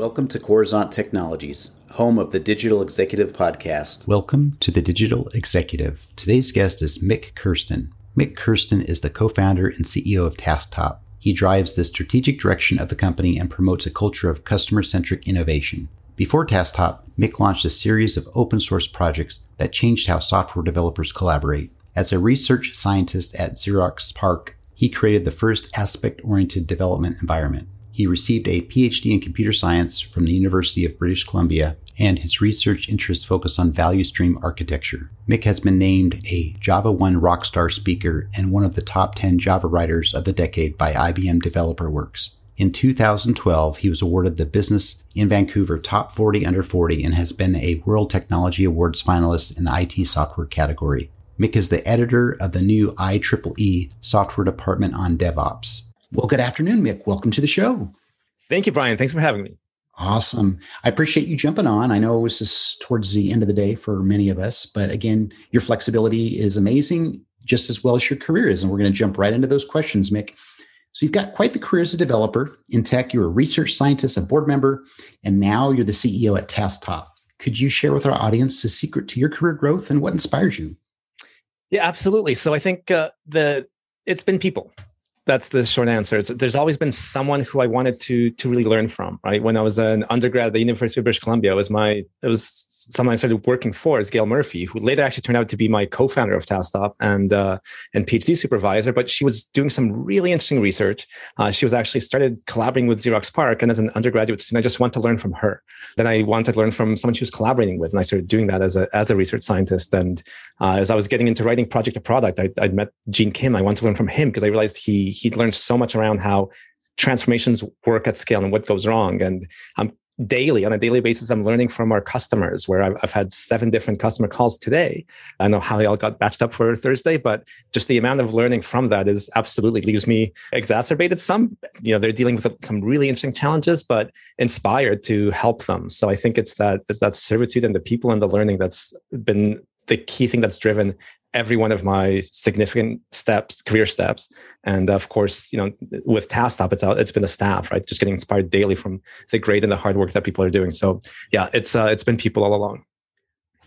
Welcome to Coruzant Technologies, home of the Digital Executive Podcast. Welcome to the Digital Executive. Today's guest is Mik Kersten. Mik Kersten is the co founder and CEO of TaskTop. He drives the strategic direction of the company and promotes a culture of customer centric innovation. Before TaskTop, Mik launched a series of open source projects that changed how software developers collaborate. As a research scientist at Xerox PARC, he created the first aspect oriented development environment. He received a PhD in computer science from the University of British Columbia, and his research interests focus on value stream architecture. Mik has been named a JavaOne Rockstar speaker and one of the top 10 Java writers of the decade by IBM Developer Works. In 2012, he was awarded the Business in Vancouver Top 40 Under 40 and has been a World Technology Awards finalist in the IT software category. Mik is the editor of the new IEEE Software Department on DevOps. Well, good afternoon, Mik. Welcome to the show. Thank you, Brian. Thanks for having me. Awesome. I appreciate you jumping on. I know it was just towards the end of the day for many of us, but again, your flexibility is amazing, just as well as your career is. And we're going to jump right into those questions, Mik. So you've got quite the career as a developer. In tech, you're a research scientist, a board member, and now you're the CEO at TaskTop. Could you share with our audience the secret to your career growth and what inspires you? Yeah, absolutely. So I think uh, the it's been people that's the short answer. It's, there's always been someone who I wanted to to really learn from. Right when I was an undergrad at the University of British Columbia, it was my it was someone I started working for is Gail Murphy, who later actually turned out to be my co-founder of TaskTop and uh, and PhD supervisor. But she was doing some really interesting research. Uh, she was actually started collaborating with Xerox PARC, and as an undergraduate student, I just wanted to learn from her. Then I wanted to learn from someone she was collaborating with, and I started doing that as a as a research scientist. And uh, as I was getting into writing project to product, I, I met Gene Kim. I wanted to learn from him because I realized he he'd learned so much around how transformations work at scale and what goes wrong. And I'm daily on a daily basis i'm learning from our customers where I've, I've, had seven different customer calls today. I know how they all got batched up for thursday but just the amount of learning from that is absolutely leaves me exacerbated. Some you know they're dealing with some really interesting challenges but inspired to help them. So i think it's that it's that servitude and the people and the learning that's been the key thing that's driven every one of my significant steps, career steps. And of course, you know, with TaskTop, it's it's been the staff, right? Just getting inspired daily from the great and the hard work that people are doing. So yeah, it's uh, it's been people all along.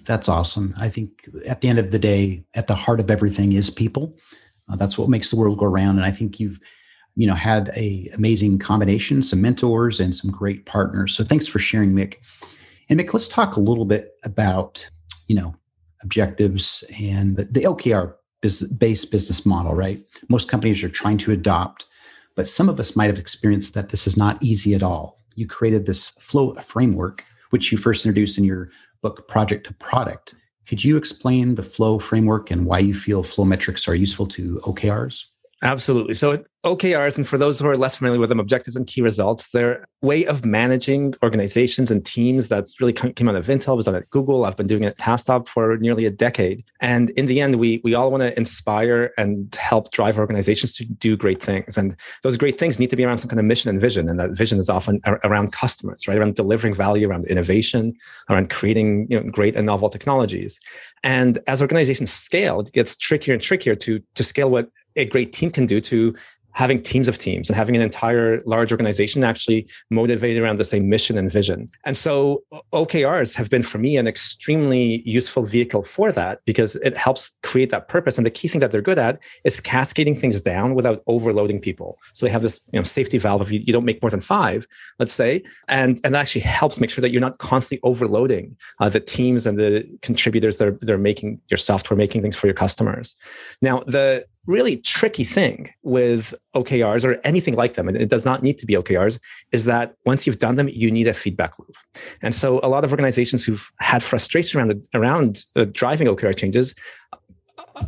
That's awesome. I think at the end of the day, at the heart of everything is people. Uh, that's what makes the world go around. And I think you've, you know, had a amazing combination, some mentors and some great partners. So thanks for sharing, Mik. And Mik, let's talk a little bit about, you know, objectives and the, the based business model, right? Most companies are trying to adopt, but some of us might have experienced that this is not easy at all. You created this flow framework, which you first introduced in your book, Project to Product. Could you explain the flow framework and why you feel flow metrics are useful to OKRs? Absolutely. So OKRs, and for those who are less familiar with them, objectives and key results, they're way of managing organizations and teams that's really came out of Intel, was done at Google. I've been doing it at TaskTop for nearly a decade. And in the end, we, we all want to inspire and help drive organizations to do great things. And those great things need to be around some kind of mission and vision. And that vision is often around customers, right? Around delivering value, around innovation, around creating you know, great and novel technologies. And as organizations scale, it gets trickier and trickier to, to scale what a great team can do to having teams of teams and having an entire large organization actually motivated around the same mission and vision. And so OKRs have been for me an extremely useful vehicle for that because it helps create that purpose. And the key thing that they're good at is cascading things down without overloading people. So they have this you know, safety valve if you, you don't make more than five, let's say, and, and that actually helps make sure that you're not constantly overloading uh, the teams and the contributors that are, that are making your software, making things for your customers. Now, the really tricky thing with OKRs or anything like them, and it does not need to be OKRs, is that once you've done them, you need a feedback loop. And so a lot of organizations who've had frustration around, around uh, driving OKR changes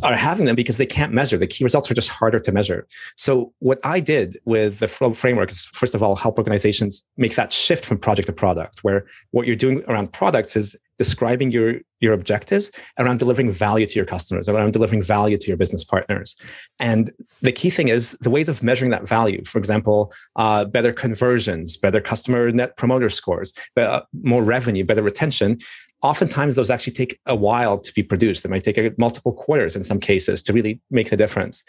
are having them because they can't measure. The key results are just harder to measure. So what I did with the flow framework is first of all help organizations make that shift from project to product, where what you're doing around products is describing your your objectives around delivering value to your customers, around delivering value to your business partners. And the key thing is the ways of measuring that value. For example, uh, better conversions, better customer net promoter scores, better, more revenue, better retention oftentimes those actually take a while to be produced. It might take multiple quarters in some cases to really make the difference.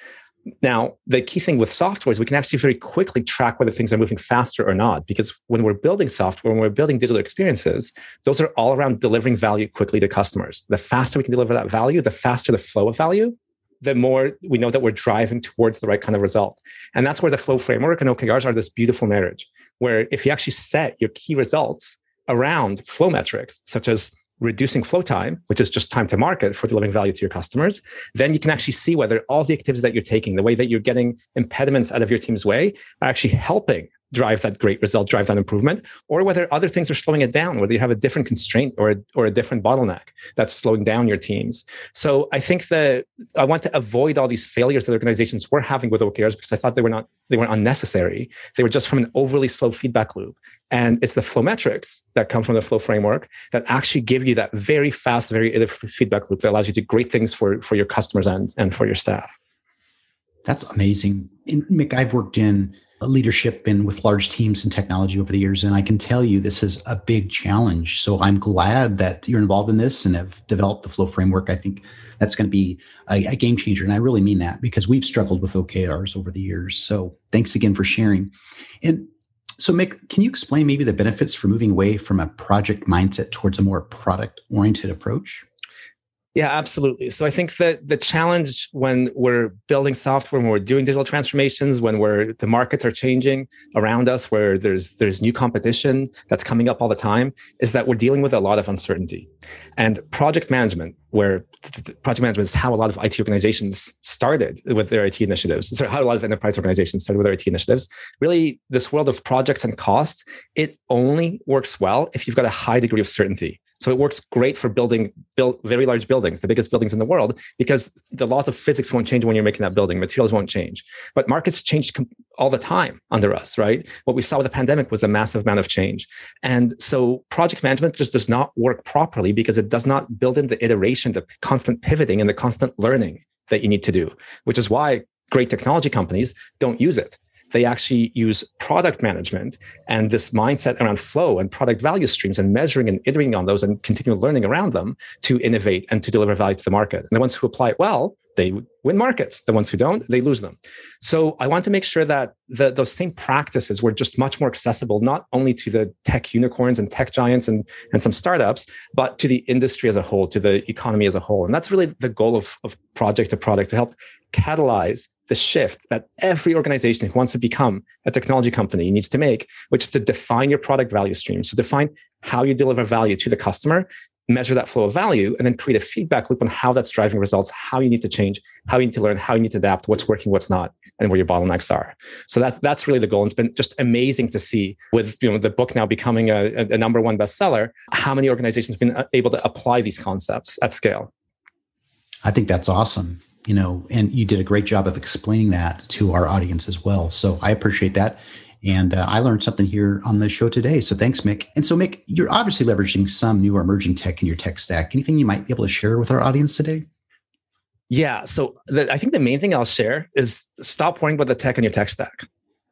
Now, the key thing with software is we can actually very quickly track whether things are moving faster or not. Because when we're building software, when we're building digital experiences, those are all around delivering value quickly to customers. The faster we can deliver that value, the faster the flow of value, the more we know that we're driving towards the right kind of result. And that's where the flow framework and OKRs are this beautiful marriage, where if you actually set your key results around flow metrics, such as reducing flow time, which is just time to market for delivering value to your customers, then you can actually see whether all the activities that you're taking, the way that you're getting impediments out of your team's way, are actually helping drive that great result, drive that improvement, or whether other things are slowing it down, whether you have a different constraint or a, or a different bottleneck that's slowing down your teams. So I think that I want to avoid all these failures that organizations were having with OKRs because I thought they were not they were unnecessary. They were just from an overly slow feedback loop. And it's the flow metrics that come from the flow framework that actually give you that very fast, very iterative feedback loop that allows you to do great things for, for your customers and, and for your staff. That's amazing. And Mik, I've worked in leadership and with large teams and technology over the years. And I can tell you this is a big challenge. So I'm glad that you're involved in this and have developed the flow framework. I think that's going to be a, a game changer. And I really mean that because we've struggled with OKRs over the years. So thanks again for sharing. And so, Mik, can you explain maybe the benefits for moving away from a project mindset towards a more product oriented approach? Yeah, absolutely. So I think that the challenge when we're building software, when we're doing digital transformations, when we're the markets are changing around us, where there's there's new competition that's coming up all the time, is that we're dealing with a lot of uncertainty. And project management, where project management is how a lot of IT organizations started with their IT initiatives. So how a lot of enterprise organizations started with their IT initiatives. Really, this world of projects and costs, it only works well if you've got a high degree of certainty. So it works great for building build very large buildings, the biggest buildings in the world, because the laws of physics won't change when you're making that building. Materials won't change. But markets change all the time under us, right? What we saw with the pandemic was a massive amount of change. And so project management just does not work properly because it does not build in the iteration, the constant pivoting and the constant learning that you need to do, which is why great technology companies don't use it they actually use product management and this mindset around flow and product value streams and measuring and iterating on those and continual learning around them to innovate and to deliver value to the market. And the ones who apply it well, they win markets. The ones who don't, they lose them. So I want to make sure that the, those same practices were just much more accessible, not only to the tech unicorns and tech giants and, and some startups, but to the industry as a whole, to the economy as a whole. And that's really the goal of, of project to product to help catalyze the shift that every organization who wants to become a technology company needs to make, which is to define your product value stream. So define how you deliver value to the customer, measure that flow of value, and then create a feedback loop on how that's driving results, how you need to change, how you need to learn, how you need to adapt, what's working, what's not, and where your bottlenecks are. So that's that's really the goal. And it's been just amazing to see with you know the book now becoming a, a number one bestseller, how many organizations have been uh, able to apply these concepts at scale. I think that's awesome you know, and you did a great job of explaining that to our audience as well. So I appreciate that. And uh, I learned something here on the show today. So thanks, Mik. And so, Mik, you're obviously leveraging some new or emerging tech in your tech stack. Anything you might be able to share with our audience today? Yeah. So the, I think the main thing I'll share is stop worrying about the tech in your tech stack.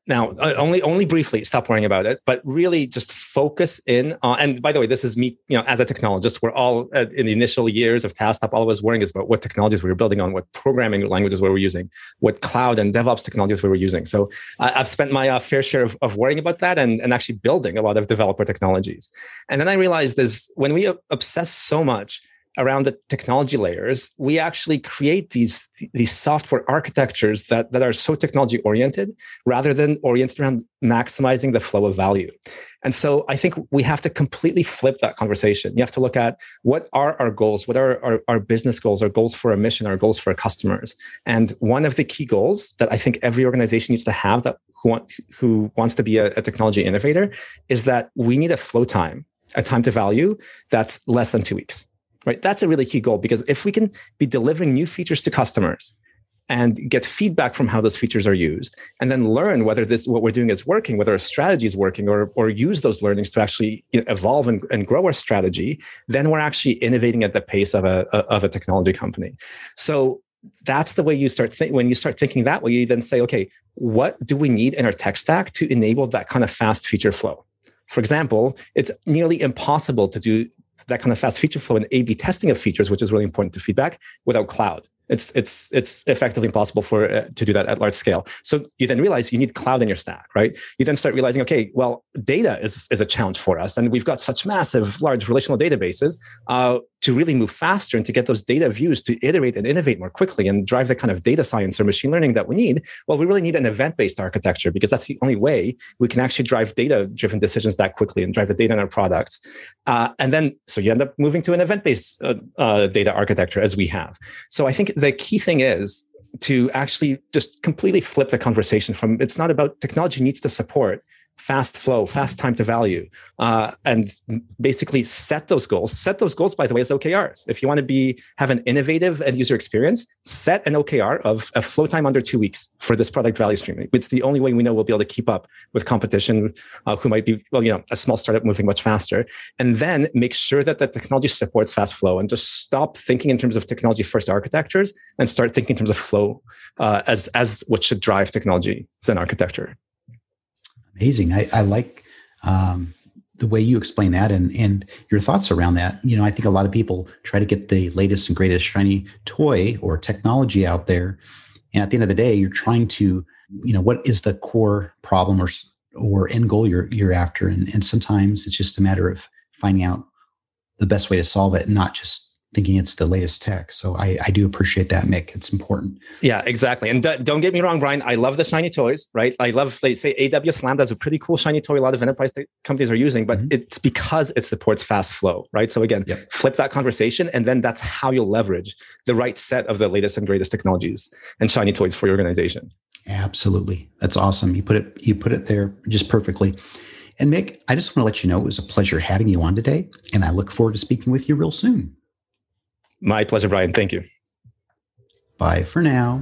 Now, uh, only only briefly, stop worrying about it, but really just focus in on. And by the way, this is me, you know, as a technologist, we're all uh, in the initial years of TaskTop, all I was worrying is about what technologies we were building on, what programming languages we were using, what cloud and DevOps technologies we were using. So uh, I've spent my uh, fair share of, of worrying about that and, and actually building a lot of developer technologies. And then I realized is when we obsess so much around the technology layers, we actually create these, these software architectures that, that are so technology oriented rather than oriented around maximizing the flow of value. And so I think we have to completely flip that conversation. You have to look at what are our goals? What are our, our business goals, our goals for a mission, our goals for our customers? And one of the key goals that I think every organization needs to have that who, want, who wants to be a, a technology innovator is that we need a flow time, a time to value that's less than two weeks right? That's a really key goal because if we can be delivering new features to customers and get feedback from how those features are used and then learn whether this what we're doing is working whether our strategy is working or, or use those learnings to actually evolve and, and grow our strategy then we're actually innovating at the pace of a, of a technology company so that's the way you start think when you start thinking that way you then say okay what do we need in our tech stack to enable that kind of fast feature flow for example, it's nearly impossible to do that kind of fast feature flow and A B testing of features, which is really important to feedback without cloud. It's it's it's effectively impossible for uh, to do that at large scale. So you then realize you need cloud in your stack, right? You then start realizing, okay, well, data is is a challenge for us, and we've got such massive, large relational databases. Uh, to really move faster and to get those data views to iterate and innovate more quickly and drive the kind of data science or machine learning that we need, well, we really need an event based architecture because that's the only way we can actually drive data driven decisions that quickly and drive the data in our products. Uh, and then, so you end up moving to an event based uh, uh, data architecture as we have. So I think the key thing is to actually just completely flip the conversation from it's not about technology needs to support fast flow, fast time to value, uh, and basically set those goals. Set those goals, by the way, as OKRs. If you want to be have an innovative end user experience, set an OKR of a flow time under two weeks for this product value stream. It's the only way we know we'll be able to keep up with competition uh, who might be, well, you know, a small startup moving much faster. And then make sure that the technology supports fast flow and just stop thinking in terms of technology first architectures and start thinking in terms of flow uh, as as what should drive technology as an architecture amazing. I, I like um, the way you explain that and and your thoughts around that. You know, I think a lot of people try to get the latest and greatest shiny toy or technology out there, and at the end of the day, you're trying to, you know, what is the core problem or or end goal you're you're after, and and sometimes it's just a matter of finding out the best way to solve it, and not just thinking it's the latest tech. So I, I do appreciate that, Mik. It's important. Yeah, exactly. And don't get me wrong, Brian. I love the shiny toys, right? I love, they say AWS Lambda is a pretty cool shiny toy. A lot of enterprise companies are using, but mm-hmm. it's because it supports fast flow, right? So again, yep. flip that conversation, and then that's how you'll leverage the right set of the latest and greatest technologies and shiny toys for your organization. Absolutely, that's awesome. You put it you put it there just perfectly. And Mik, I just want to let you know it was a pleasure having you on today, and I look forward to speaking with you real soon. My pleasure, Brian. Thank you. Bye for now.